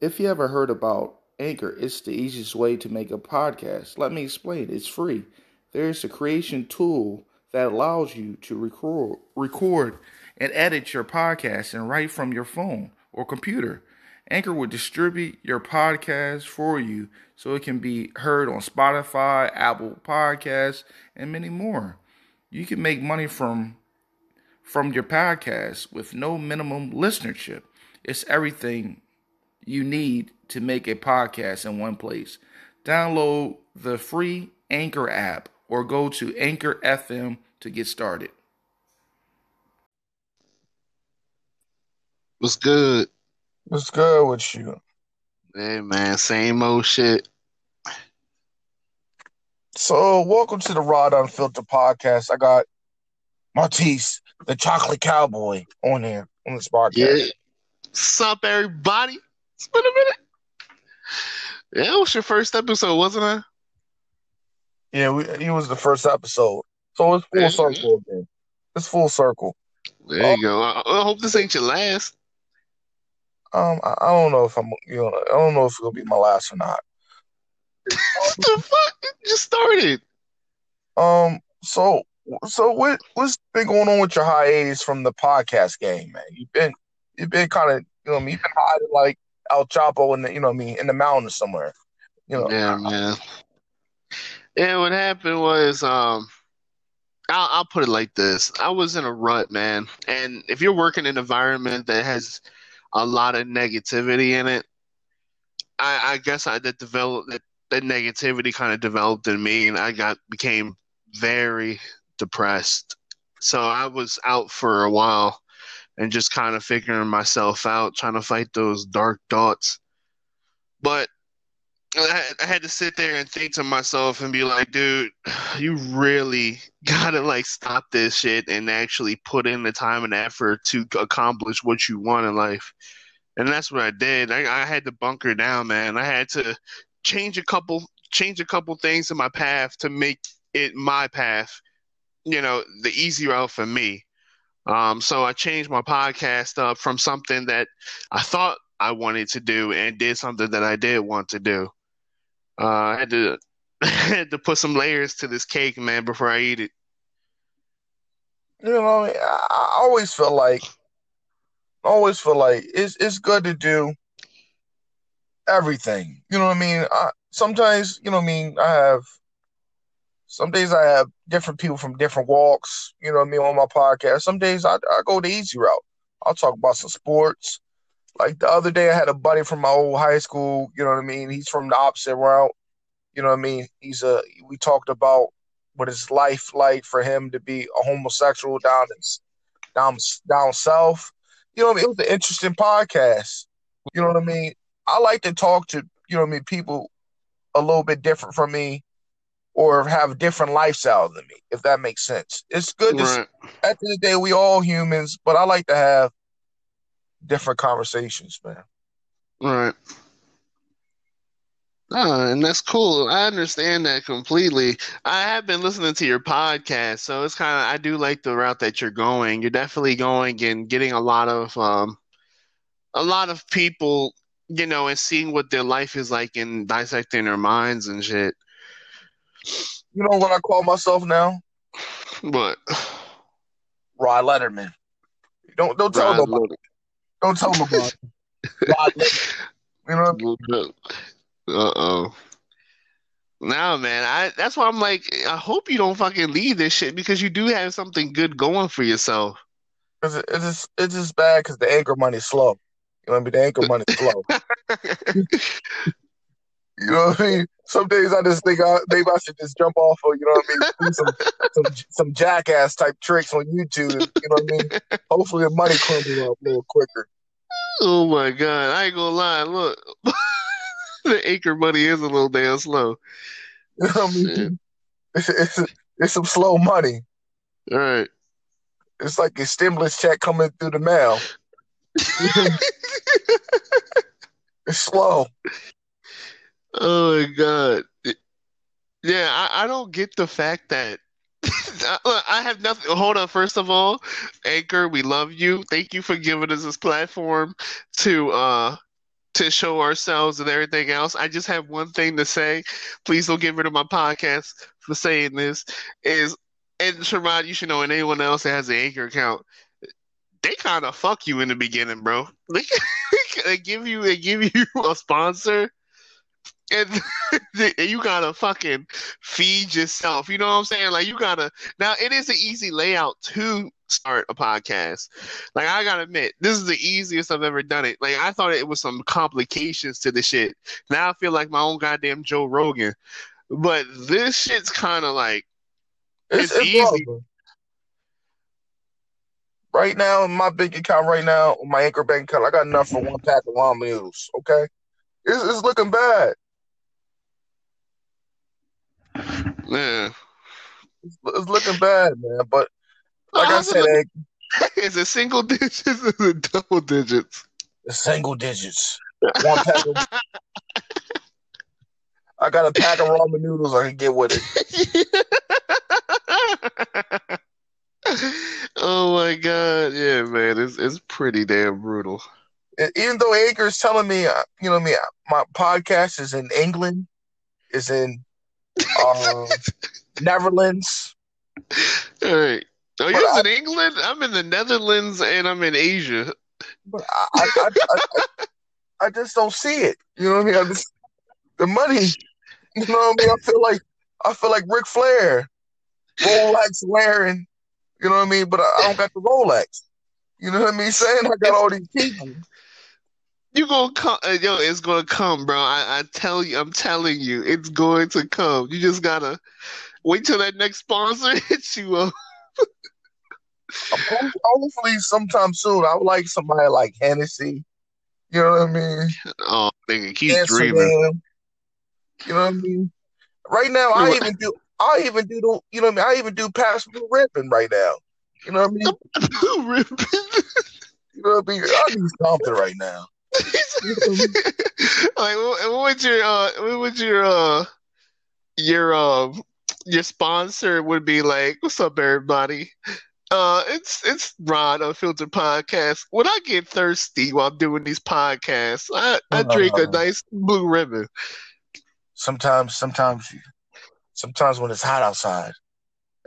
If you ever heard about Anchor, it's the easiest way to make a podcast. Let me explain. It's free. There's a creation tool that allows you to record, record and edit your podcast and write from your phone or computer. Anchor will distribute your podcast for you so it can be heard on Spotify, Apple Podcasts, and many more. You can make money from from your podcast with no minimum listenership. It's everything you need to make a podcast in one place. Download the free Anchor app or go to Anchor FM to get started. What's good? What's good with you? Hey man, same old shit. So, welcome to the Rod Unfiltered podcast. I got Martice, the chocolate cowboy, on here on this podcast. Yeah. What's up, everybody? It's been a minute. Yeah, it was your first episode, wasn't it? Yeah, we, he was the first episode. So it's full Yeah. circle again. It's full circle. There you go. I, I hope this ain't your last. Um, I, I don't know if I'm, you know, I don't know if it'll be my last or not. what the fuck? It just started. Um, so, so what, what's been going on with your hiatus from the podcast game, man? You've been, you've been kind of, you know, what I mean, you've been hiding like El Chapo in the, you know, I mean, in the mountains somewhere. You know, Yeah, man. Yeah, what happened was, um, I'll, I'll put it like this. I was in a rut, man. And if you're working in an environment that has a lot of negativity in it, I, I guess I did develop that, that negativity kind of developed in me and I got became very depressed. So I was out for a while and just kind of figuring myself out, trying to fight those dark thoughts. But I had, to sit there and think to myself and be like, dude, you really gotta like stop this shit and actually put in the time and effort to accomplish what you want in life. And that's what I did. I, I had to bunker down, man. I had to change a couple change a couple things in my path to make it my path, you know, the easy route for me. Um, so I changed my podcast up from something that I thought I wanted to do and did something that I did want to do. Uh, I had to had to put some layers to this cake, man, before I eat it. you know, I, always feel like, always feel like it's it's good to do everything. You know what I mean? I, sometimes, you know what I mean. I have some days I have different people from different walks. You know what I mean on my podcast. Some days I I go the easy route. I'll talk about some sports. Like the other day, I had a buddy from my old high school. You know what I mean? He's from the opposite route. You know what I mean? He's a. We talked about what what is life like for him to be a homosexual down down down south. You know what I mean? It was an interesting podcast. You know what I mean? I like to talk to you know what I mean people a little bit different from me or have different lifestyles than me, if that makes sense. It's good to Right. at the end of the day we all humans, but I like to have different conversations, man. Right. Ah, and that's cool. I understand that completely. I have been listening to your podcast, so it's kind of I do like the route that you're going. You're definitely going and getting a lot of um a lot of people, you know, and seeing what their life is like and dissecting their minds and shit. You know what I call myself now? But Rod Letterman. Don't don't tell nobody. Don't tell nobody. Rod Letterman. You know, Uh oh. Nah, man. I that's why I'm like, I hope you don't fucking leave this shit because you do have something good going for yourself. it's, it's just it's just bad because the anchor money's slow. You know what I mean? The anchor money's slow. You know what I mean? Some days I just think I, maybe I should just jump off of, you know what I mean? Do some, some some jackass type tricks on YouTube. You know what I mean? Hopefully the money comes up a little quicker. Oh my god, I ain't gonna lie. Look, the anchor money is a little damn slow. You know what I mean? It's, it's, it's some slow money. All right. It's like a stimulus check coming through the mail. It's slow. Oh my god. Yeah, I, I don't get the fact that I have nothing. Hold on. First of all, Anchor, we love you. Thank you for giving us this platform to uh to show ourselves and everything else. I just have one thing to say. Please don't get rid of my podcast for saying this. Is and Shirod, you should know, and anyone else that has an Anchor account, they kind of fuck you in the beginning, bro. They give you they give you a sponsor, and you gotta fucking feed yourself. You know what I'm saying? Like you gotta. Now it is an easy layout to start a podcast. Like I gotta admit, this is the easiest I've ever done it. Like I thought it was some complications to the shit. Now I feel like my own goddamn Joe Rogan. But this shit's kind of like it's, it's easy. Right now, in my big account, right now, my anchor bank account, I got enough for one pack of ramen noodles. Okay, it's, it's looking bad. Yeah, it's, it's looking bad, man. But like I said, it, is it single digits? Is it double digits? It's single digits. One pack of, I got a pack of ramen noodles I can get with it. oh my god, yeah, man, it's it's pretty damn brutal. And Even though Anchor's telling me, uh, you know, me, my podcast is in England, is in uh, Netherlands. All right. Oh, you're in England? I'm in the Netherlands and I'm in Asia. But I, I, I, I, just don't see it. You know what I mean? I just, the money. You know what I mean? I feel like I feel like Ric Flair, Rolex wearing. You know what I mean? But I, don't got the Rolex. You know what I mean? Saying I got all these people. You gonna come, uh, yo? It's gonna come, bro. I, I tell you, I'm telling you, it's going to come. You just gotta wait till that next sponsor hits you up. Hopefully, sometime soon. I would like somebody like Hennessy. You know what I mean? Oh, nigga, keep dreaming. You know what I mean? Right now, I even do. I even do the. You know what I mean? I even do Pabst blue ribbon right now. You know what I mean? Blue ribbon. you know what I mean? I need something right now. like, what, your uh, what would your uh, your um, uh, your sponsor would be like? What's up, everybody? Uh, it's it's Rod Unfiltered Podcast. When I get thirsty while doing these podcasts, I, I drink a nice blue ribbon. Sometimes, sometimes, sometimes when it's hot outside,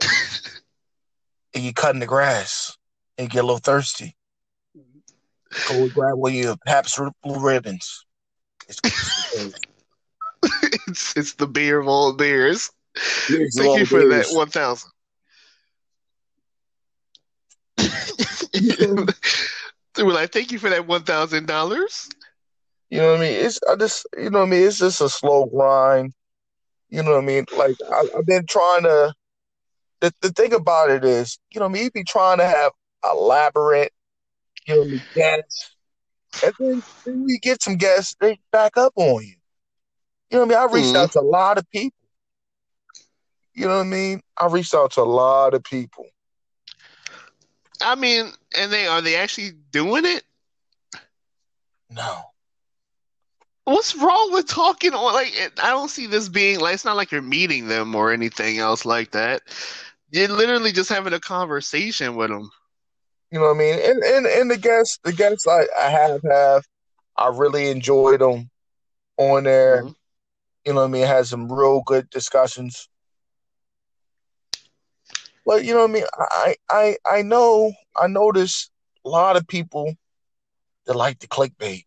and you're cutting the grass, and you get a little thirsty, go grab one of your Pabst Blue Ribbons. It's, it's, it's the beer of all beers. Thank you for beers. that one thousand. well, I thank you for that one thousand dollars. You know what I mean? It's I just you know what I mean. It's just a slow grind. You know what I mean? Like I, have been trying to. The, the thing about it is, you know, I mean, you be trying to have elaborate, you me guests, and then, then we get some guests, they back up on you. You know what I mean? I reached mm-hmm. out to a lot of people. You know what I mean? I reached out to a lot of people. I mean, and they are they actually doing it? No. What's wrong with talking on like I don't see this being like it's not like you're meeting them or anything else like that. You're literally just having a conversation with them. You know what I mean? And and and the guests, the guests I, I have have, I really enjoyed them on there. Mm-hmm. You know what I mean? Had some real good discussions. But you know what I mean? I I I know I notice a lot of people that like the clickbait.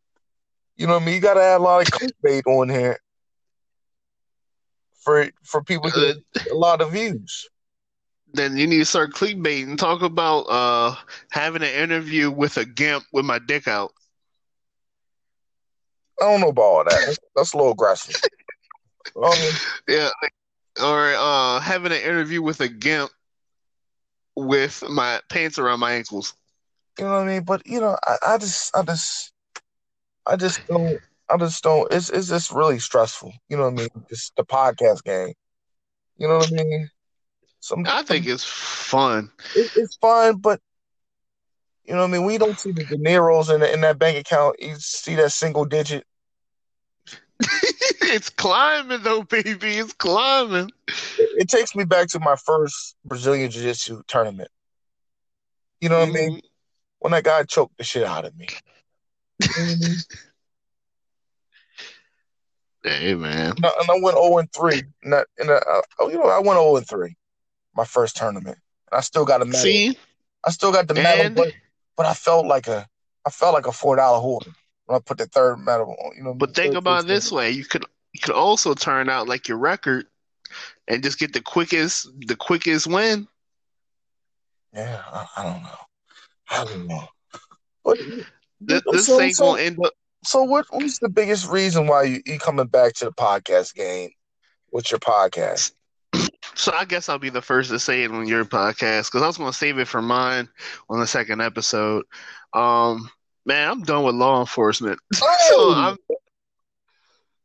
You know what I mean? You gotta have a lot of clickbait on here for for people to get a lot of views. Then you need to start clickbait and talk about uh having an interview with a gimp with my dick out. I don't know about all that. That's a little aggressive. um, yeah, or uh having an interview with a gimp with my pants around my ankles. You know what I mean? But you know, I, I just, I just, I just don't, I just don't. It's, it's just really stressful. You know what I mean? Just the podcast game. You know what I mean? Some, I think it's fun. It, it's fun, but you know what I mean. We don't see the De Niro's in, the, in that bank account. You see that single digit. it's climbing though, baby. It's climbing. It, it, takes me back to my first Brazilian Jiu Jitsu tournament. You know what mm-hmm. I mean? Mm-hmm. When that guy choked the shit out of me. Hey man. And I, and I went 0 and 3. And I, and I, you know, I went 0 and 3 my first tournament. And I still got a medal. See, I still got the medal, but, but I felt like a I felt like a four dollar hoarder when I put the third medal on. You know, but think about it this way: you could you could also turn out like your record and just get the quickest the quickest win. Yeah, I, I don't know. I don't know. But This, this so, ain't so, gonna end up. so what what's the biggest reason why you, you coming back to the podcast game with your podcast? So I guess I'll be the first to say it on your podcast because I was gonna save it for mine on the second episode. Um, man, I'm done with law enforcement. so Oh! I'm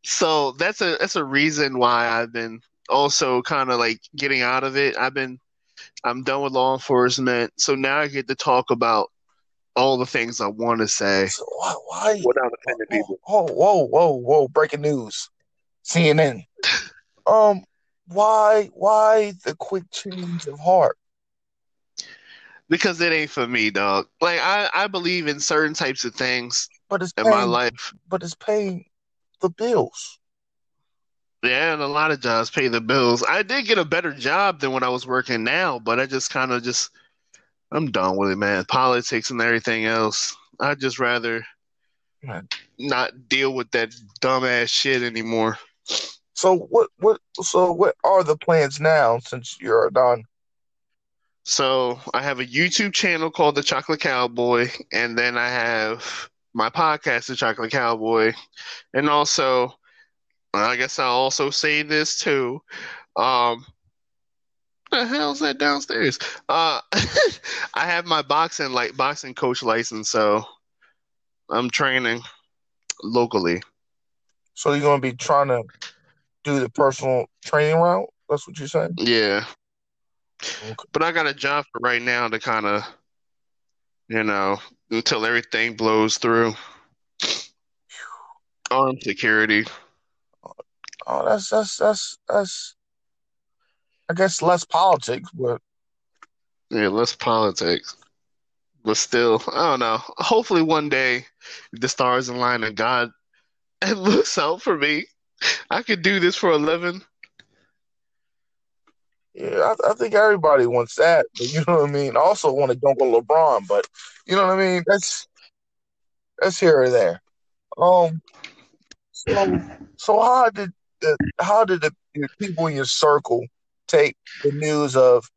so that's a that's a reason why I've been also kind of like getting out of it. I've been I'm done with law enforcement, so now I get to talk about all the things I want to say So why why without offending oh, people. oh, whoa, whoa, whoa, breaking news. CNN. Um why why the quick change of heart? Because it ain't for me, dog. Like I, I believe in certain types of things But it's in my life. but it's paying the bills. Yeah, and a lot of jobs pay the bills. I did get a better job than when I was working now, but I just kind of just I'm done with it, man. Politics and everything else. I'd just rather not deal with that dumbass shit anymore. So what what so what are the plans now since you're done? So I have a YouTube channel called The Chocolate Cowboy, and then I have my podcast, The Chocolate Cowboy, and also, I guess I'll also say this too. Um, the hell's that downstairs? Uh, I have my boxing like boxing coach license, so I'm training locally. So you're gonna be trying to do the personal training route? That's what you're saying? Yeah, Okay. but I got a job for right now to kind of, you know, until everything blows through. Armed security. Oh, that's that's that's that's I guess less politics, but Yeah, less politics. But still, I don't know. Hopefully one day the stars align and God it looks out for me. I could do this for a living. yeah, I, I think everybody wants that. But you know what I mean? I also want to dunk on LeBron, but you know what I mean? That's that's here or there. Um, so so how did the how did the, the people in your circle take the news of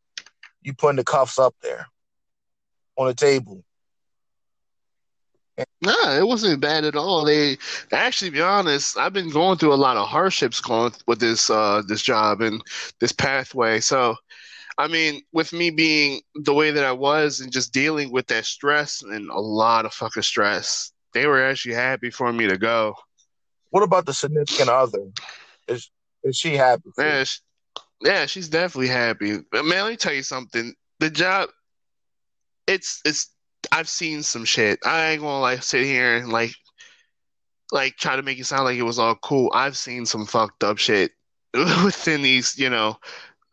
you putting the cuffs up there on the table? Nah, it wasn't bad at all. They actually, be honest, I've been going through a lot of hardships going with this uh this job and this pathway. So, I mean, with me being the way that I was and just dealing with that stress and a lot of fucking stress, they were actually happy for me to go. What about the significant other? Is is she happy? Yeah, sh yeah, she's definitely happy. But man, let me tell you something. The job, it's it's. I've seen some shit. I ain't gonna like sit here and like like try to make it sound like it was all cool. I've seen some fucked up shit within these, you know,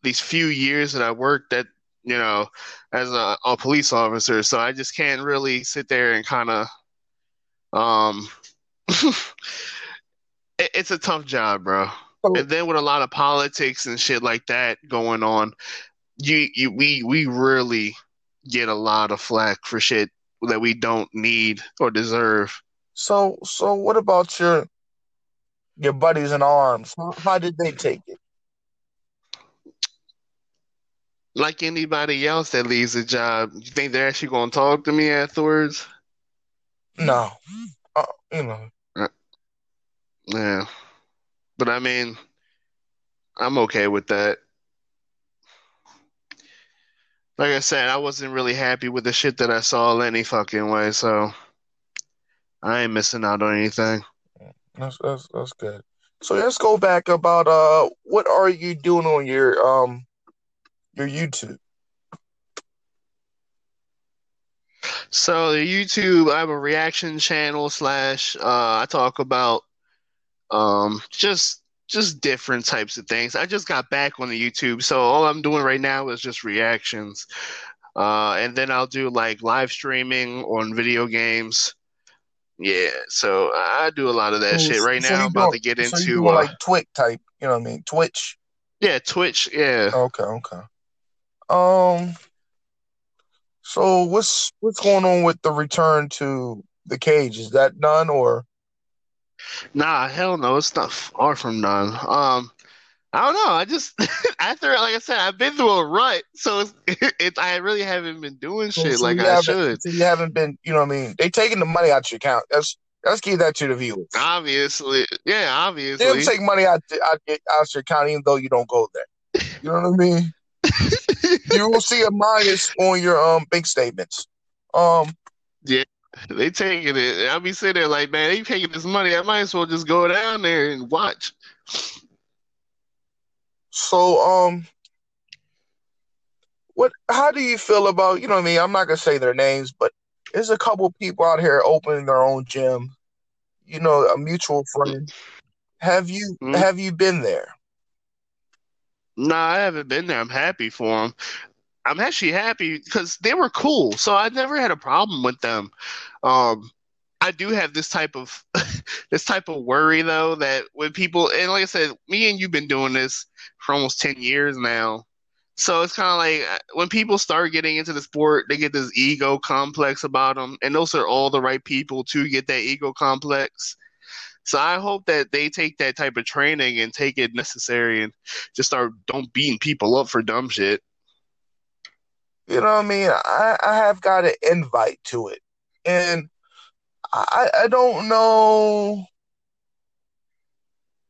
these few years that I worked that, you know, as a, a police officer. So I just can't really sit there and kind of um. it, it's a tough job, bro. And then with a lot of politics and shit like that going on, you you we we really get a lot of flack for shit that we don't need or deserve. So, so what about your your buddies in arms? How, how did they take it? Like anybody else that leaves a job, you think they're actually gonna talk to me afterwards? No, uh, you know. Yeah. But I mean, I'm okay with that. Like I said, I wasn't really happy with the shit that I saw any fucking way, so I ain't missing out on anything. That's that's that's good. So let's go back about uh, what are you doing on your um your YouTube? So the YouTube, I have a reaction channel slash uh I talk about um just just different types of things. I just got back on the YouTube, so all I'm doing right now is just reactions. Uh and then I'll do like live streaming on video games. Yeah, so I do a lot of that So- shit right so now. I'm about doing- to get so into uh, like Twitch type, you know what I mean? Twitch. yeah, Twitch. Yeah, Okay, okay. Um. So what's what's going on with the return to the cage? Is that done or? Nah, hell no, it's not far from done. Um, I don't know. I just after, like I said, I've been through a rut, so it's, it, I really haven't been doing shit so like I should. So you haven't been, you know what I mean? They taking the money out of your account. That's let's give that to the viewers. Obviously, yeah, obviously. They'll take money out out, out your account even though you don't go there. You know what I mean? you will see a minus on your um bank statements. Um, They taking it. I'll be sitting there like, man, they taking this money. I might as well just go down there and watch. so um, what? How do you feel about you know what I mean? I'm not gonna say their names, but there's a couple people out here opening their own gym. You know, a mutual friend. Have you Mhm. have you been there? No, I haven't been there. I'm happy for them. I'm actually happy because they were cool, so I never had a problem with them. Um, I do have this type of this type of worry though that when people and like I said, me and you've been doing this for almost ten years now. So it's kind of like uh, when people start getting into the sport, they get this ego complex about them, and those are all the right people to get that ego complex. So I hope that they take that type of training and take it necessary and just start don't beating people up for dumb shit. You know what I mean? I, I have got an invite to it. And I, I don't know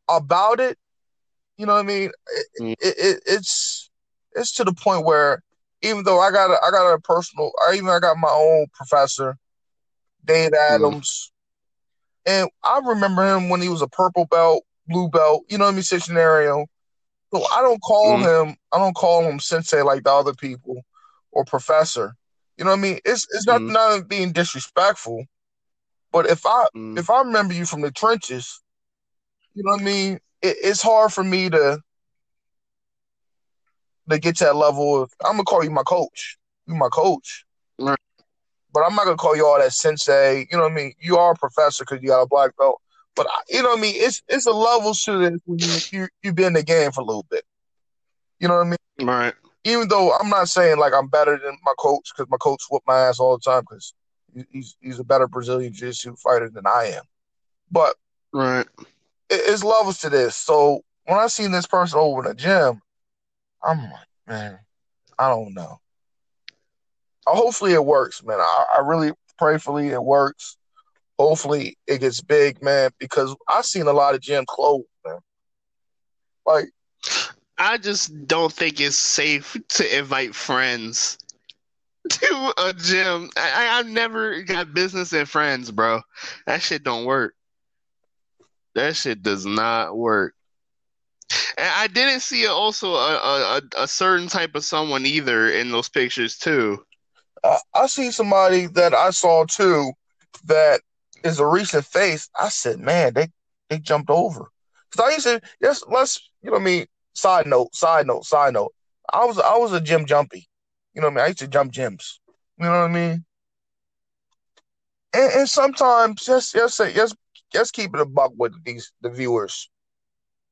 about it. You know what I mean? It, Mm. it, it, it's it's to the point where even though I got a, I got a personal, I even I got my own professor, Dave Adams, and I remember him when he was a purple belt, blue belt. You know what I mean? Scenario. So I don't call him I don't call him sensei like the other people or professor. You know what I mean? It's it's not Mhm. not being disrespectful, but if I Mm. if I remember you from the trenches, you know what I mean. It, it's hard for me to to get to that level of I'm gonna call you my coach. You my coach, Right. but I'm not gonna call you all that sensei. You know what I mean? You are a professor because you got a black belt, but I, you know what I mean. It's it's a level to this when you you you've been in the game for a little bit. You know what I mean? Right. Even though I'm not saying like I'm better than my coach because my coach whooped my ass all the time because he's he's a better Brazilian jiu-jitsu fighter than I am. But Right. it, it's levels to this. So when I seen this person over in the gym, I'm like, man, I don't know. Uh, hopefully it works, man. I, I really prayerfully it works. Hopefully it gets big, man, because I've seen a lot of gyms close, man. Like I just don't think it's safe to invite friends to a gym. I, I've never got business and friends, bro. That shit don't work. That shit does not work. And I didn't see also a, a, a, a certain type of someone either in those pictures too. uh, I see somebody that I saw too that is a recent face. I said, man, they they jumped over. Cause I used to yes, let's you know what I mean. Side note, side note, side note. I was I was a gym jumpy. You know what I mean. I used to jump gyms. You know what I mean. And, and sometimes just just just just keep it a buck with these the viewers.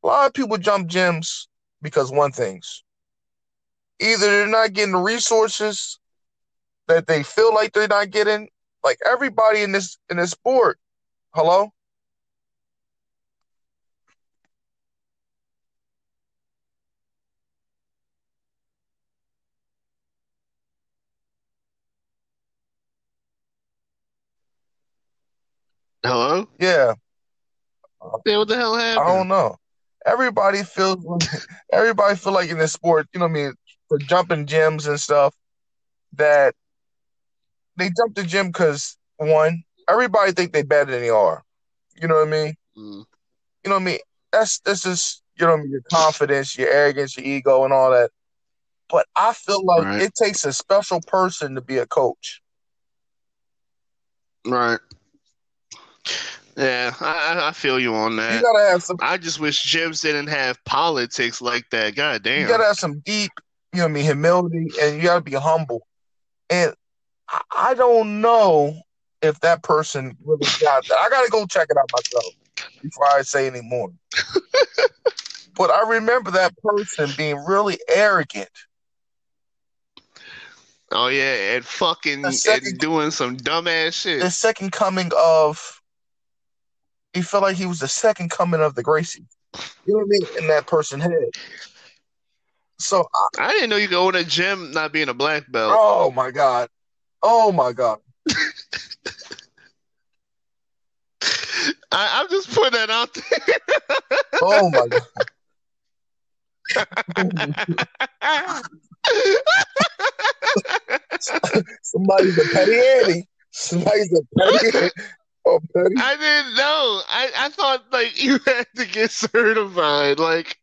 A lot of people jump gyms because one things. Either they're not getting the resources that they feel like they're not getting. Like everybody in this in this sport. Hello? Hello? Yeah, Yeah, what the hell I don't know. Everybody feels everybody feel like in this sport, you know what I mean, for jumping gyms and stuff, that they jump the gym because one, everybody think they better than they are. You know what I mean? Mm, You know what I mean? That's that's just you know I mean, your confidence, your arrogance, your ego, and all that. But I feel like Right. it takes a special person to be a coach. right. Yeah, I, I- feel you on that. You gotta have some I just wish gyms didn't have politics like that. God damn. you gotta have some deep, you know what I mean, humility, and you gotta be humble. And I, I don't know if that person really got that. I gotta go check it out myself before I say any more. but I remember that person being really arrogant. Oh yeah, and fucking second- and doing some dumbass shit. The second coming of he felt like he was the second coming of the Gracie. You know what I mean? In that person's head. So I, I didn't know you could own a gym not being a black belt. oh my god. Oh my god. I, I'm just putting that out there. Oh my god. Somebody's a petty Annie. Somebody's a petty Petty. I didn't know. I, I thought like you had to get certified. Like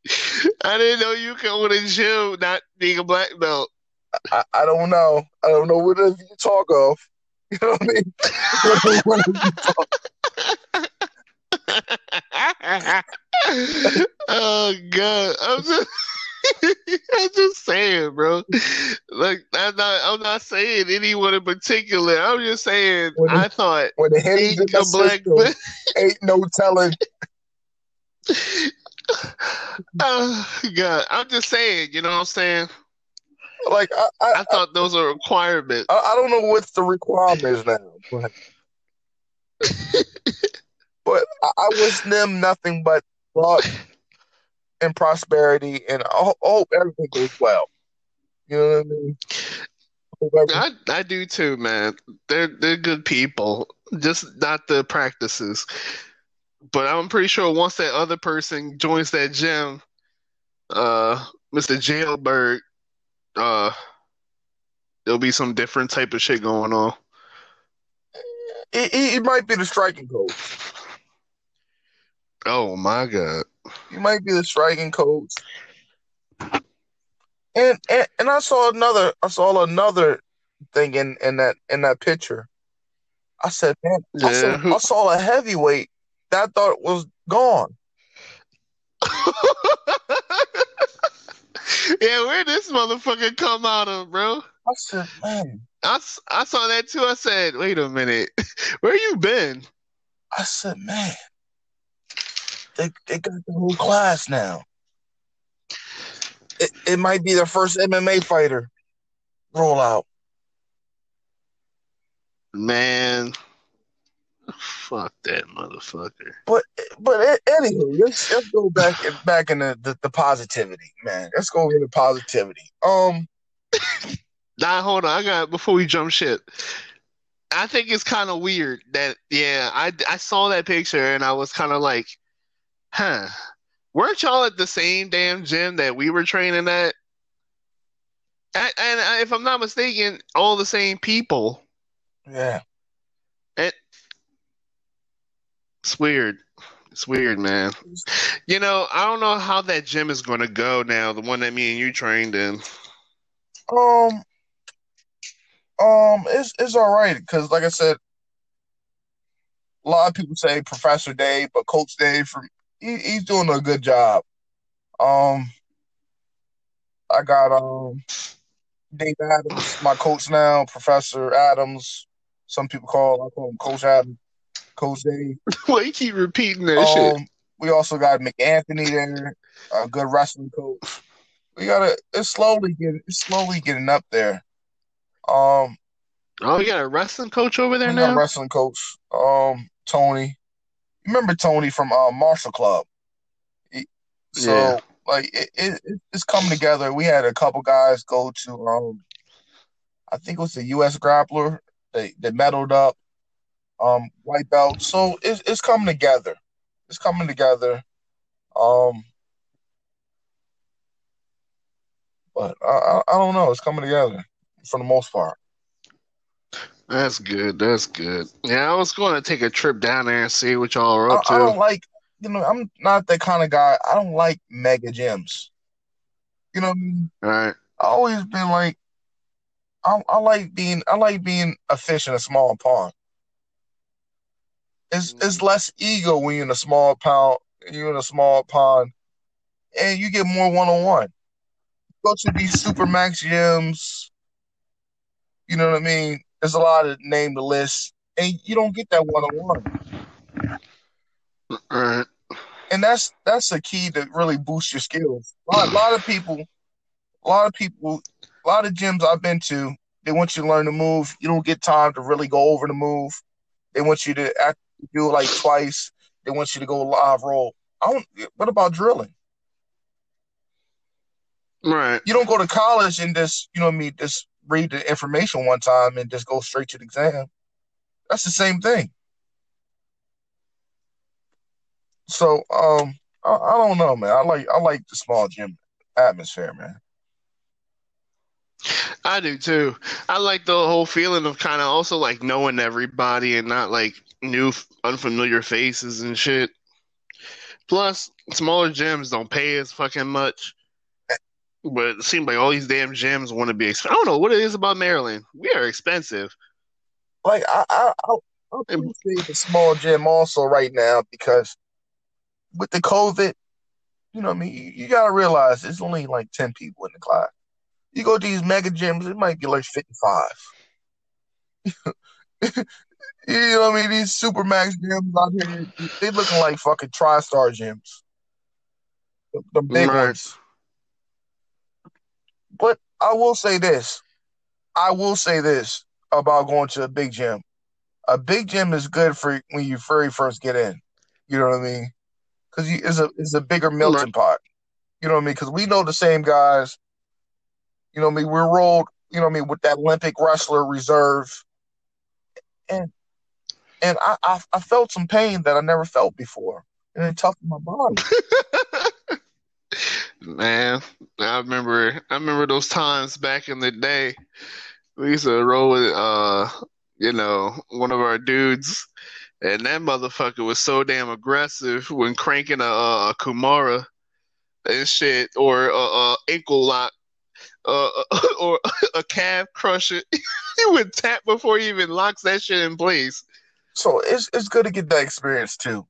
I didn't know you could own a gym not being a black belt. I, I don't know. I don't know what you talk of. You know what I mean? I what you talk- oh god, I'm just, I'm just saying, bro. Like I'm not, I'm not saying anyone in particular. I'm just saying When I thought when the in a black system, ain't no telling. Oh god, I'm just saying. You know what I'm saying? Like I, I, I thought those were requirements. I, I don't know what the requirements now, but but I, I wish them nothing but luck and prosperity, and I ho- hope everything goes well. You know what I mean? I I do too, man. They're they're good people, just not the practices. But I'm pretty sure once that other person joins that gym, uh, Mr. Jailbird, uh, there'll be some different type of shit going on. It, it, it might be the striking coach. Oh my God. He might be the striking coach. And, and and I saw another I saw another thing in, in that in that picture. I said, man, I, Yeah, saw, who- I saw a heavyweight that I thought was gone. Yeah, where this motherfucker come out of, bro? I said, man, I, I saw that too. I said, wait a minute, where you been? I said, man, they they got the whole class now. It it might be the first MMA fighter rollout. Man, fuck that motherfucker. But but a- anywho, let's let's go back back in the, the, the positivity, man. Let's go into the positivity. Um, Nah, hold on. I got before we jump ship. I think it's kind of weird that yeah, I I saw that picture and I was kind of like, huh, weren't y'all at the same damn gym that we were training at? And, and I- if I'm not mistaken, all the same people. yeah, It, it's weird. It's weird, man. You know, I don't know how that gym is going to go now, the one that me and you trained in. um, um, it's it's all right because, like I said, a lot of people say Professor Dave, but Coach Dave from he, he's doing a good job. Um, I got um Dave Adams, my coach now, Professor Adams. Some people call I call him Coach Adams, Coach Dave. Why you keep repeating that shit? Um, we also got McAnthony there, a good wrestling coach. We gotta it's slowly getting it's slowly getting up there. Um, Oh, you got a wrestling coach over there now? wrestling coach, um, Tony. Remember Tony from uh, Marshall Club? So Yeah. like it, it it- it's coming together. We had a couple guys go to um, I think it was the U.S. Grappling. They they medaled up, um, white belt. So it's it's coming together. It's coming together. Um, but I, I I don't know. It's coming together for the most part. That's good. That's good. Yeah, I was going to take a trip down there and see what y'all are I, up I don't to. like, you know, I'm not that kind of guy. I don't like mega gyms. You know what I mean? Right. I always been like, I, I like being, I like being a fish in a small pond. It's mm. it's less ego when you're in a small pond. You're in a small pond, and you get more one on one. Go to these super max gyms. You know what I mean? There's a lot of name the list and you don't get that one on one. Right. And that's that's a key to really boost your skills. A lot, a lot of people, a lot of people, a lot of gyms I've been to, they want you to learn the move. You don't get time to really go over the move. They want you to act, do it like twice. They want you to go live roll. I don't. What about drilling? Right. You don't go to college and just you know what I mean just read the information one time and just go straight to the exam. That's the same thing. So um, I, I don't know, man. I like I like the small gym atmosphere, man. I do too. I like the whole feeling of kind of also like knowing everybody and not like new unfamiliar faces and shit. Plus, smaller gyms don't pay as fucking much. But it seems like all these damn gyms want to be expensive. I don't know what it is about Maryland. We are expensive. Like I I I, I appreciate the small gym also right now because with the COVID, you know what I mean, you, you gotta realize it's only like ten people in the class. You go to these mega gyms, it might be like fifty five. You know what I mean? These super max gyms out here, they looking like fucking tri-star gyms. The, the big Right. ones. But I will say this. I will say this about going to a big gym. A big gym is good for when you very first get in. You know what I mean? Because it's a it's a bigger melting pot. You know what I mean? Because we know the same guys. You know what I mean? We're rolled. You know what I mean? With that Olympic wrestler reserve, and and I, I I felt some pain that I never felt before, and it toughened my body. Man, I remember I remember those times back in the day. We used to roll with uh, you know, one of our dudes, and that motherfucker was so damn aggressive when cranking a, a Kimura and shit, or a, a ankle lock, uh, or a calf crusher. he would tap before he even locks that shit in place. So it's it's good to get that experience too.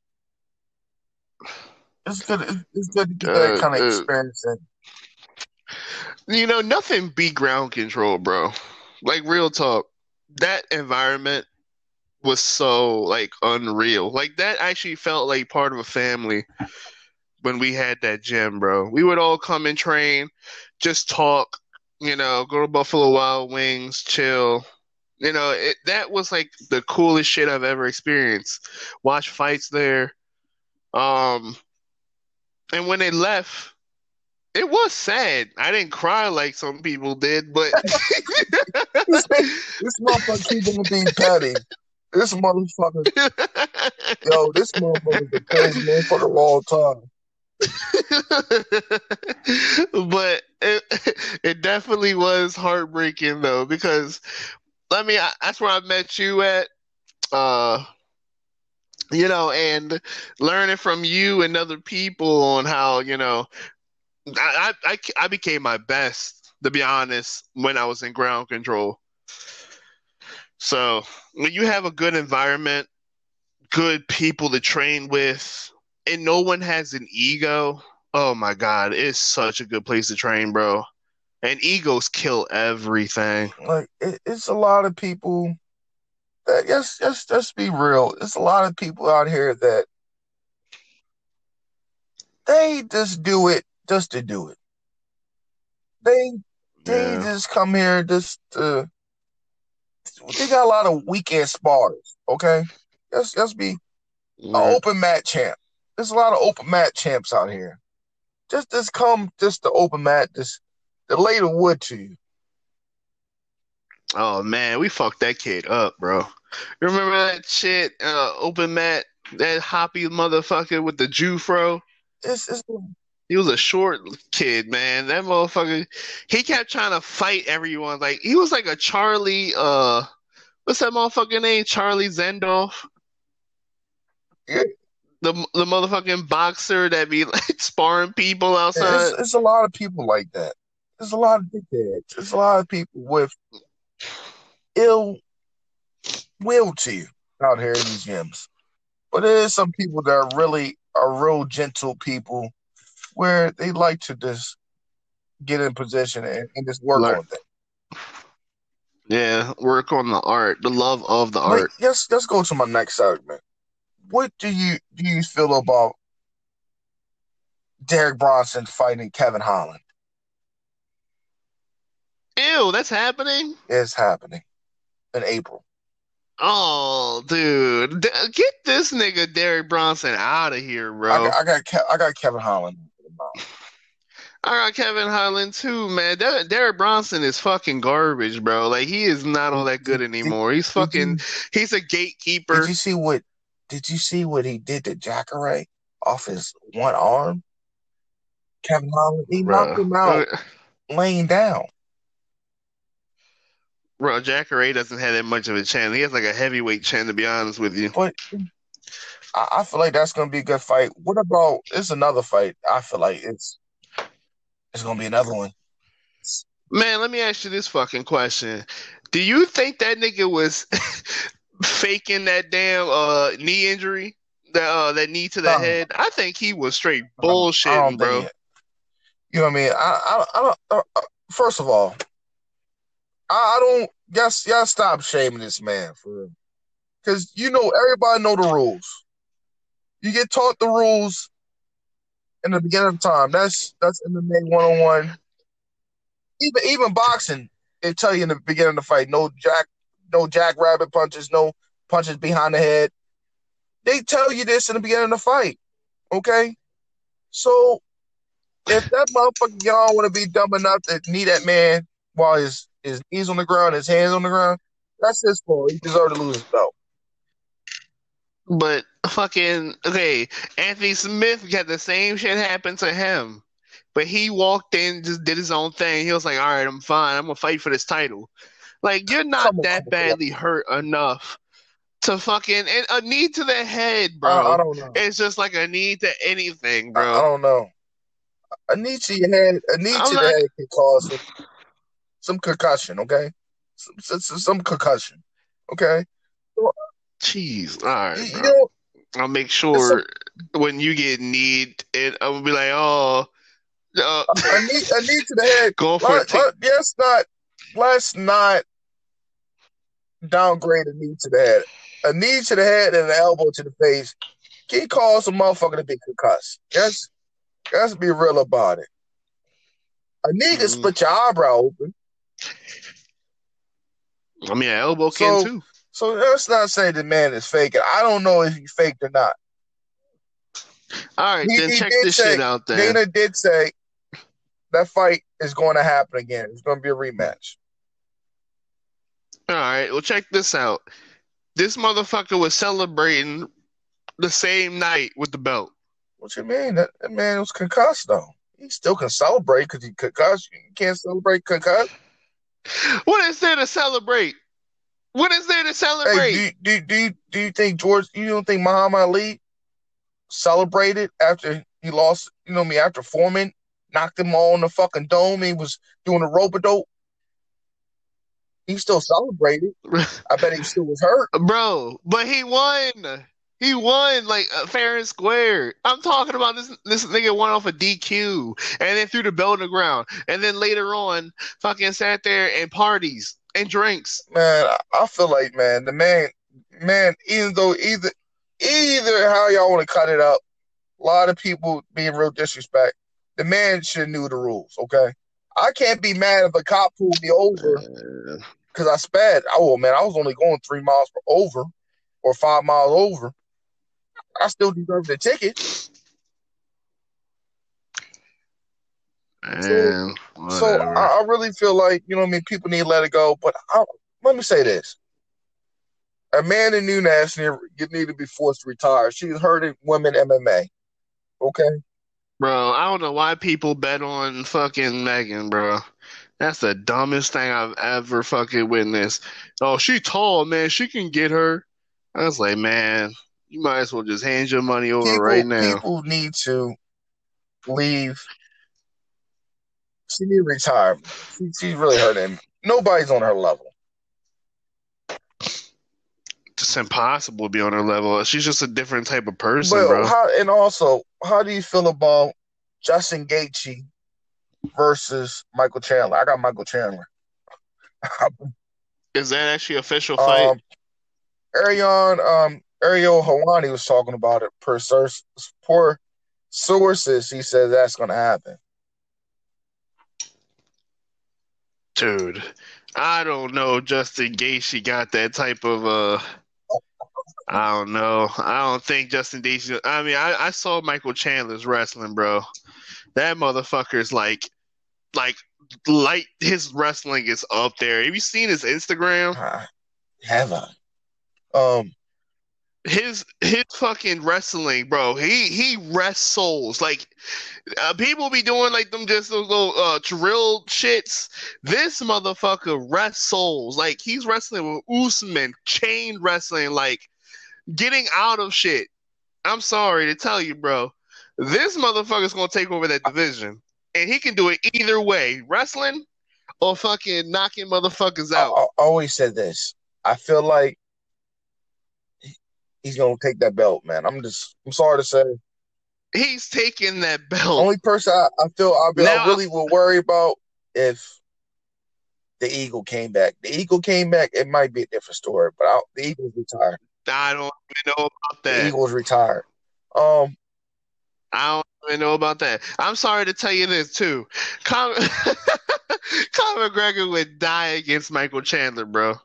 It's good. It's, good to get that Uh, kind of uh, experience in. You know, nothing beat ground control, bro. Like real talk. That environment was so like unreal. Like that actually felt like part of a family when we had that gym, bro. We would all come and train, just talk, you know, go to Buffalo Wild Wings, chill. You know, it, that was like the coolest shit I've ever experienced. Watch fights there. Um, and when they left, it was sad. I didn't cry like some people did, but This, this motherfucker keep on being petty. This motherfucker, yo, this motherfucker the crazy for of all time. but it it definitely was heartbreaking though because I mean I, that's where I met you at uh you know and learning from you and other people on how you know I I I became my best to be honest when I was in ground control so when you have a good environment good people to train with and no one has an ego Oh my God, it's such a good place to train, bro. And egos kill everything. Like it, it's a lot of people that yes, yes, let's be real. There's a lot of people out here that they just do it just to do it. They they Yeah. just come here just to they got a lot of weekend spars, okay? Let's let's be an open mat champ. There's a lot of open mat champs out here. Just just come just to open mat, just to lay the wood to you. Oh man, we fucked that kid up, bro. You remember that shit? Uh, open mat, that hoppy motherfucker with the Jew fro. It's it's He was a short kid, man. That motherfucker, he kept trying to fight everyone. Like he was like a Charlie. Uh, what's that motherfucker name? Charlie Zendorf. Yeah. The the motherfucking boxer that be like sparring people outside. it's, it's a lot of people like that. There's a lot of dickheads. There's a lot of people with ill will to you out here in these gyms. But there is some people that are really are real gentle people where they like to just get in position and, and just work on things. Yeah, work on the art, the love of the Like, art. let's let's go to my next segment. What do you do you feel about Derek Brunson fighting Kevin Holland? Ew, that's happening. It's happening in April. Oh, dude, D- get this nigga Derek Brunson out of here, I bro. got I got Ke- I got Kevin Holland. I got Kevin Holland too, man. Der- Derek Brunson is fucking garbage, bro. Like he is not all that good anymore. He's fucking. He's a gatekeeper. Did you see what? Did you see what he did to Jacare off his one arm? Kevin Holland, he knocked him out uh, laying down. Bro, Jacare doesn't have that much of a chin. He has like a heavyweight chin, to be honest with you. But I, I feel like that's gonna be a good fight. What about? It's another fight. I feel like it's it's gonna be another one. Man, let me ask you this fucking question. Do you think that nigga was faking that damn uh knee injury? That uh that knee to the No. head? I think he was straight I bullshitting, bro. it- You know what I mean? I I, I don't. Uh, uh, first of all, I, I don't. Yes, y'all stop shaming this man for real. Because you know everybody know the rules. You get taught the rules in the beginning of time. That's that's MMA one on one. Even even boxing, they tell you in the beginning of the fight, no jack, no jackrabbit punches, no punches behind the head. They tell you this in the beginning of the fight. Okay, so if that motherfucker y'all want to be dumb enough to knee that man while his his knees on the ground, his hands on the ground, that's his fault. He deserved to lose his belt. But fucking okay, Anthony Smith got the same shit happen to him. But he walked in, just did his own thing. He was like, "All right, I'm fine. I'm gonna fight for this title." Like you're not on, that badly hurt enough to fucking and a knee to the head, bro. I don't know. It's just like a knee to anything, I, I don't know. A knee to your head, a knee I'm to not- the head can cause some, some concussion. Okay, some, some, some concussion. Okay, Jeez, all right, you, bro. know, I'll make sure when you get need it, I will be like, oh, uh, a knee, a knee to the head. going for a Let, take. let, let's not, let's not downgrade a knee to the head. A knee to the head and an elbow to the face can cause a motherfucker to be concussed. Let's, let's be real about it. A knee can Mhm. split your eyebrow open. I mean, an elbow can too. So let's not say the man is faking. I don't know if he faked or not. All right, he- then he check this say- shit out then. Dana did say that fight is going to happen again. It's going to be a rematch. All right, well, check this out. This motherfucker was celebrating the same night with the belt. What you mean? That, that man was concussed though. He still can celebrate because he concussed. You can't celebrate concussed. What is there to celebrate? What is there to Hey, celebrate? do, do, do, you, do you think George? You don't think Muhammad Ali celebrated after he lost? You know me after Foreman knocked him all in the fucking dome. He was doing a rope dope. He still celebrated. I bet he still was hurt. Bro, but he won. He won like uh, fair and square. I'm talking about this. This nigga won off a DQ and then threw the belt on the ground, and then later on, fucking sat there and parties and drinks. man, I- I feel like man, the man, man, even though either either how y'all want to cut it up, a lot of people being real disrespect. The man should have knew the rules. Okay, I can't be mad if a cop pulled me over Uh, because I sped. Oh man, I was only going three miles per over or five miles over. I still deserve the ticket. man, So whatever. I, I really feel like you know what I mean. People need to let it go. But I, let me say this: Amanda Nunes need, need to be forced to retire. She's hurting women MMA. Okay, Bro, I don't know why people bet on fucking Megan, bro. That's the dumbest thing I've ever fucking witnessed. Oh, she tall, man. She can get her. I was like, man, you might as well just hand your money over people, right now. people need to leave. She need to retire. She, she's really hurting. Nobody's on her level. It's impossible to be on her level. She's just a different type of person, But bro. how and also, how do you feel about Justin Gaethje versus Michael Chandler? I got Michael Chandler. Is that actually official fight? Um, Arion, um, Ariel Helwani was talking about it. Per, source, per sources, he said that's going to happen. Dude, I don't know. Justin Gaethje got that type of uh. I don't know. I don't think Justin Gaethje. I mean, I, I saw Michael Chandler's wrestling, bro. That motherfucker's like, like light. His wrestling is up there. Have you seen his Instagram? Uh, have I? Um, his his fucking wrestling, bro. He he wrestles like uh, people be doing like them just those little uh, drill shits. This motherfucker wrestles like he's wrestling with Usman, chain wrestling, like getting out of shit. I'm sorry to tell you, bro. This motherfucker's gonna take over that division, and he can do it either way, wrestling or fucking knocking motherfuckers out. I, I always said this. I feel like he's gonna take that belt, man. I'm just I'm sorry to say. He's taking that belt. Only person I, I feel I, now, I really would worry about if the Eagle came back. The Eagle came back, it might be a different story, but I, the Eagle's retired. I don't even know about that. The Eagles retired. Um, I don't even know about that. I'm sorry to tell you this too. Conor, Conor McGregor would die against Michael Chandler, bro.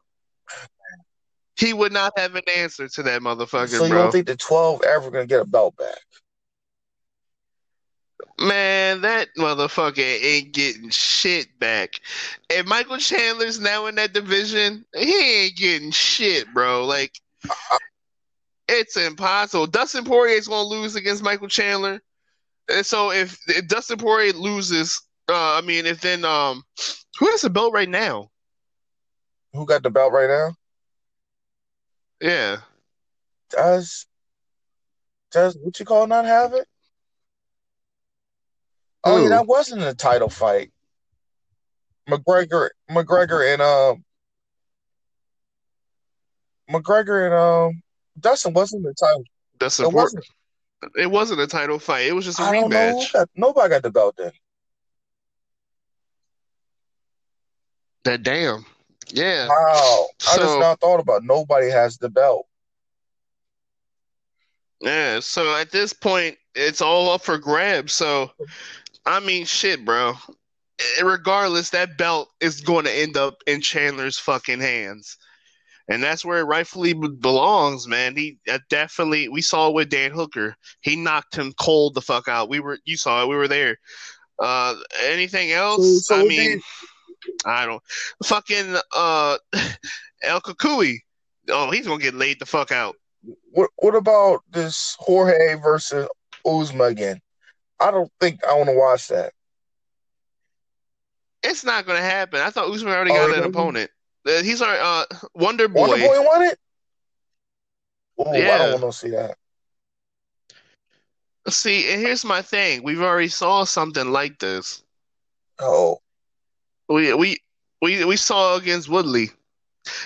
He would not have an answer to that motherfucker, so you bro. don't think the 12 ever gonna get a belt back? Man, that motherfucker ain't getting shit back. If Michael Chandler's now in that division, he ain't getting shit, bro. Like, it's impossible. Dustin Poirier is gonna lose against Michael Chandler. And so if, if Dustin Poirier loses, uh, I mean, if then um, who has the belt right now? Who got the belt right now? Yeah. Does does what you call not have it? Oh yeah, that wasn't a title fight. McGregor, McGregor and um, McGregor and um, Dustin wasn't the title. Dustin it wasn't. It wasn't a title fight. It was just a I rematch. Got, nobody got the belt then. That damn. Yeah. Wow. I just not thought about. It. Nobody has the belt. Yeah. So at this point, it's all up for grabs. So, I mean, shit, bro. Regardless, that belt is going to end up in Chandler's fucking hands. And that's where it rightfully belongs, man. He uh, definitely, we saw it with Dan Hooker. He knocked him cold the fuck out. We were, you saw it, we were there. Uh, anything else? So, so I mean, I don't fucking uh El Cucuy. Oh, he's gonna get laid the fuck out. What What about this Jorge versus Usman again? I don't think I want to watch that. It's not gonna happen. I thought Usman already oh, got an opponent. Uh, he's our uh, Wonder Boy. Wonder Boy won it. Ooh, yeah. I don't want to see that. See, and here's my thing. We've already saw something like this. Oh. We we we we saw against Woodley.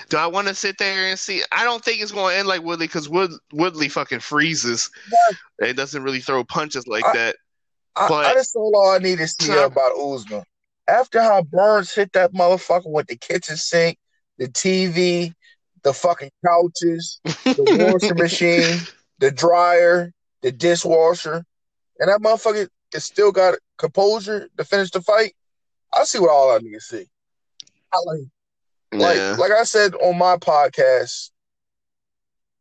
Do I want to sit there and see? I don't think it's going to end like Woodley because Wood, Woodley fucking freezes. Yeah. It doesn't really throw punches like I, that. I, but I just saw all I need to see so, about Usman. After how Burns hit that motherfucker with the kitchen sink, the TV, the fucking couches, the washing machine, the dryer, the dishwasher, and that motherfucker is still got composure to finish the fight. I see what all I need to see. I like, yeah. like, like I said on my podcast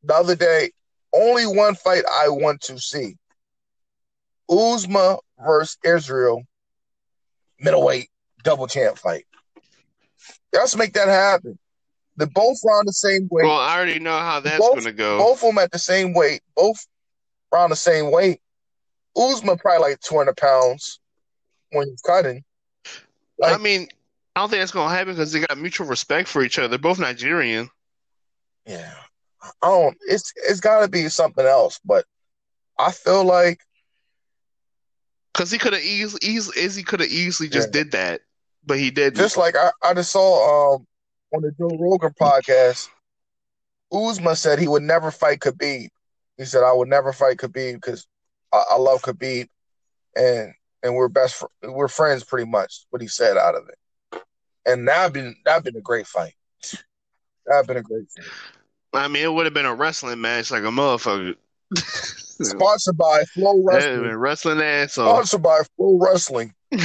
the other day. Only one fight I want to see: Usman versus Israel middleweight double champ fight. Let's make that happen. The both round the same weight. Well, I already know how that's going to go. Both of them at the same weight. Both around the same weight. Usman probably like 200 pounds when he's cutting. Like, I mean, I don't think that's gonna happen because they got mutual respect for each other. They're both Nigerian. Yeah, I don't. It's it's got to be something else, but I feel like because he could have easily, easily, Izzy could have easily just yeah. did that, but he did. Just like I, I just saw um on the Joe Rogan podcast, Usman said he would never fight Khabib. He said I would never fight Khabib because I, I love Khabib, and and we're best fr- we're friends pretty much. What he said out of it, and that been that been a great fight. That'd been a great fight. I mean, it would have been a wrestling match like a motherfucker. Sponsored by Flow That Wrestling. been wrestling ass off. Sponsored by Flow Wrestling.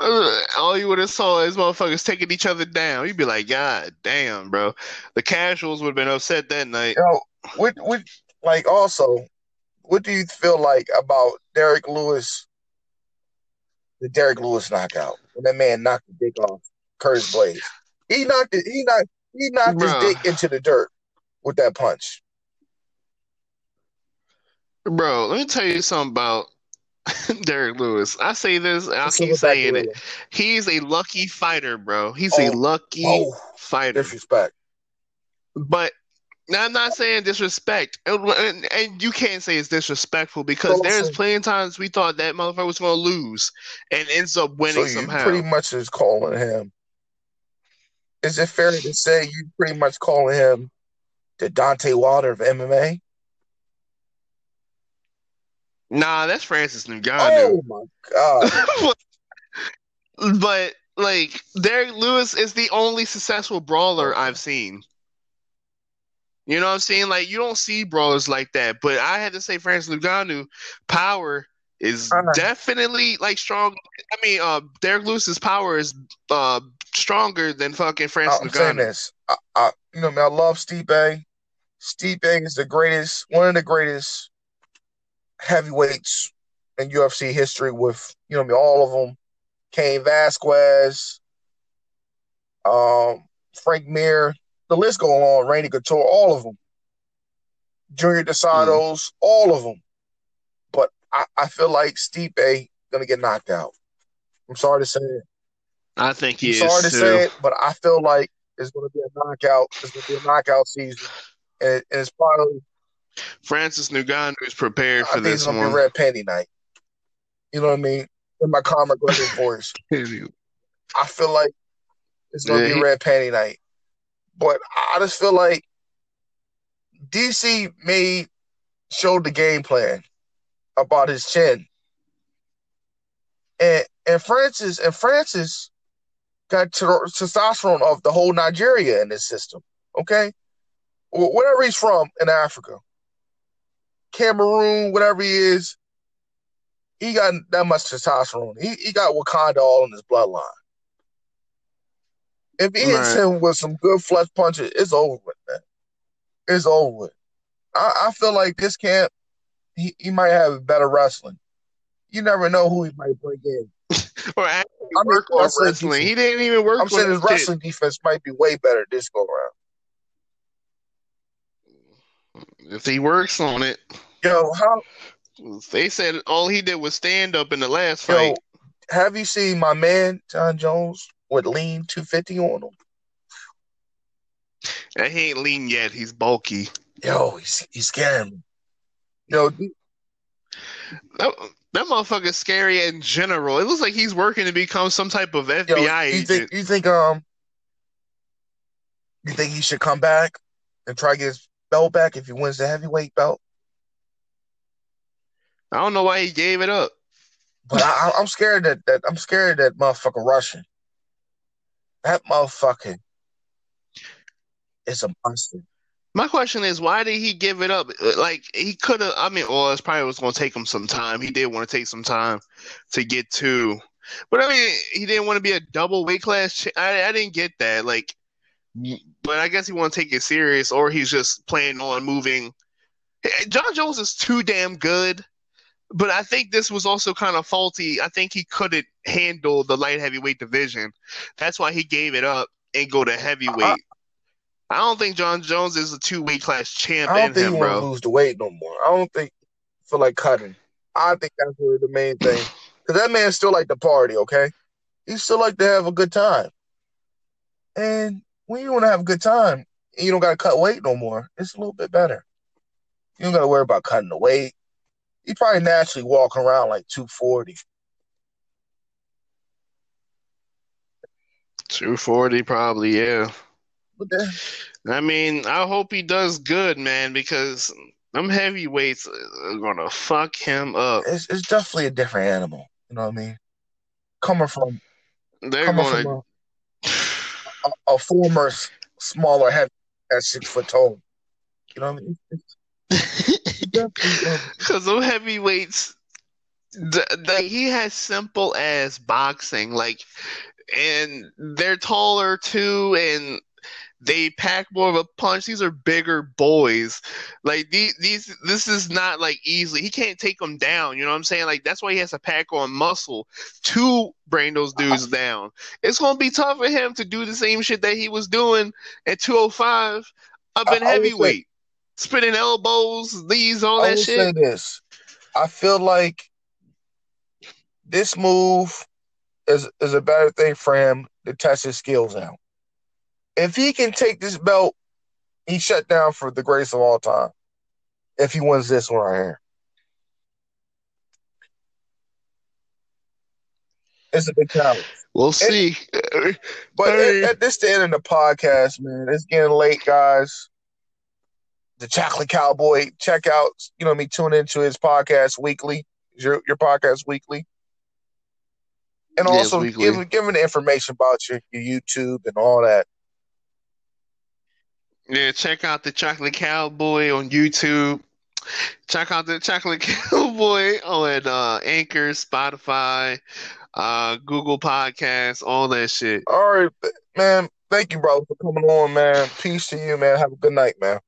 All you would have saw is motherfuckers taking each other down. You'd be like, God damn, bro. The casuals would have been upset that night. You know, what, what, like, also, what do you feel like about Derrick Lewis? The Derrick Lewis knockout when that man knocked the dick off Curtis Blaydes. He knocked it. He knocked. He knocked Bruh. his dick into the dirt with that punch. Bro, let me tell you something about Derrick Lewis. I say this, I'll keep saying it. He's a lucky fighter, bro. He's Oh, a lucky oh, fighter. Disrespect. But now, I'm not saying disrespect, and, and, and you can't say it's disrespectful because there's plenty of times we thought that motherfucker was going to lose and ends up winning So you somehow. pretty much is calling him. Is it fair to say you pretty much calling him the Deontay Wilder of MMA? Nah, that's Francis Ngannou. Oh my god! but like Derrick Lewis is the only successful brawler I've seen. You know what I'm saying? Like you don't see brawlers like that. But I had to say Francis Ngannou power is Uh-huh. definitely like strong. I mean, uh, Derrick Lewis's power is uh stronger than fucking Francis I'm saying this. I, I, you know, man, I love Stipe. Stipe is the greatest, one of the greatest heavyweights in UFC history. With you know, I mean, all of them. Cain Vasquez, um, Frank Mir, the list go on. Randy Couture, all of them. Junior dos Santos, all of them. But I, I feel like Stipe gonna get knocked out. I'm sorry to say it. I think he I'm is sorry to too. say it, but I feel like it's going to be a knockout. It's going to be a knockout season, and, it, and it's probably Francis Ngannou is prepared I for think it's this going to be one. red panty night. You know what I mean? In my Conor McGregor voice, I feel like it's going to Yeah, be red panty night. But I just feel like DC made showed the game plan about his chin, and and Francis and Francis got ter- testosterone of the whole Nigeria in his system. Okay, Wh- wherever he's from in Africa, Cameroon, whatever he is, he got that much testosterone. He he got Wakanda all in his bloodline. If he hits Right. him with some good flesh punches, it's over with, man. It's over with. I, I feel like this camp, he, he might have better wrestling. You never know who he might bring in. Or actually I mean, work on wrestling wrestling. defense. He didn't even work I'm saying his shit. wrestling defense might be way better this go around. If he works on it. Yo, how They said all he did was stand up in the last yo fight. have you seen my man Jon Jones with lean 250 on him? And he ain't lean yet. He's bulky. Yo, he's he's scaring me. Yo, That, that motherfucker's scary in general. It looks like he's working to become some type of yo, FBI you agent. think you think um you think he should come back and try to get his belt back if he wins the heavyweight belt? I don't know why he gave it up. But I, I- I'm scared that, that I'm scared that motherfucker Russian. That motherfucker is a monster. My question is, why did he give it up? Uh, like he could have. I mean, well, it's probably was going to take him some time. He did want to take some time to get to, but I mean, he didn't want to be a double weight class. Ch- I I didn't get that. Like, but I guess he want to take it serious, or he's just planning on moving. Jon Jones is too damn good, but I think this was also kind of faulty. I think he couldn't handle the light heavyweight division. That's why he gave it up and go to heavyweight. I don't think Jon Jones is a two weight class champ I don't in think him, he want to bro. lose the weight no more. I don't think feel like cutting. I think that's really the main thing. Because that man still like to party, okay? He still like to have a good time. And when you want to have a good time, and you don't got to cut weight no more, it's a little bit better. You don't got to worry about cutting the weight. He probably naturally walking around like 240. 240 probably, yeah. But then, I mean, I hope he does good, man, because them heavyweights are gonna fuck him up. it's, it's definitely a different animal. You know what I mean? Coming from They're coming gonna from a, a, a former smaller, heavy at six foot tall. You know what I mean? Because those heavyweights, the, the, he has simple as boxing, like, and they're taller too, and they pack more of a punch. These are bigger boys. Like these, these, this is not like easily. He can't take them down. You know what I'm saying? Like that's why he has to pack on muscle to bring those dudes down. It's gonna be tough for him to do the same shit that he was doing at 205 up in heavyweight, spinning elbows, knees, all I that shit. say this: I feel like this move is is a better thing for him to test his skills out. If he can take this belt, he shut down for the greatest of all time. If he wins this one right here, it's a big challenge. We'll see. But Hey. at, at this the end of the podcast, man, it's getting late, guys. The Chocolate Cowboy, check out, you know, me tune into his podcast weekly, your your podcast weekly, and Yes, also weekly. give give him the information about your, your YouTube and all that. Yeah, check out the Chocolate Cowboy on YouTube. Check out the Chocolate Cowboy on uh, Anchor, Spotify, uh, Google Podcasts, all that shit. All right, man. Thank you, brother, for coming on, man. Peace to you, man. Have a good night, man.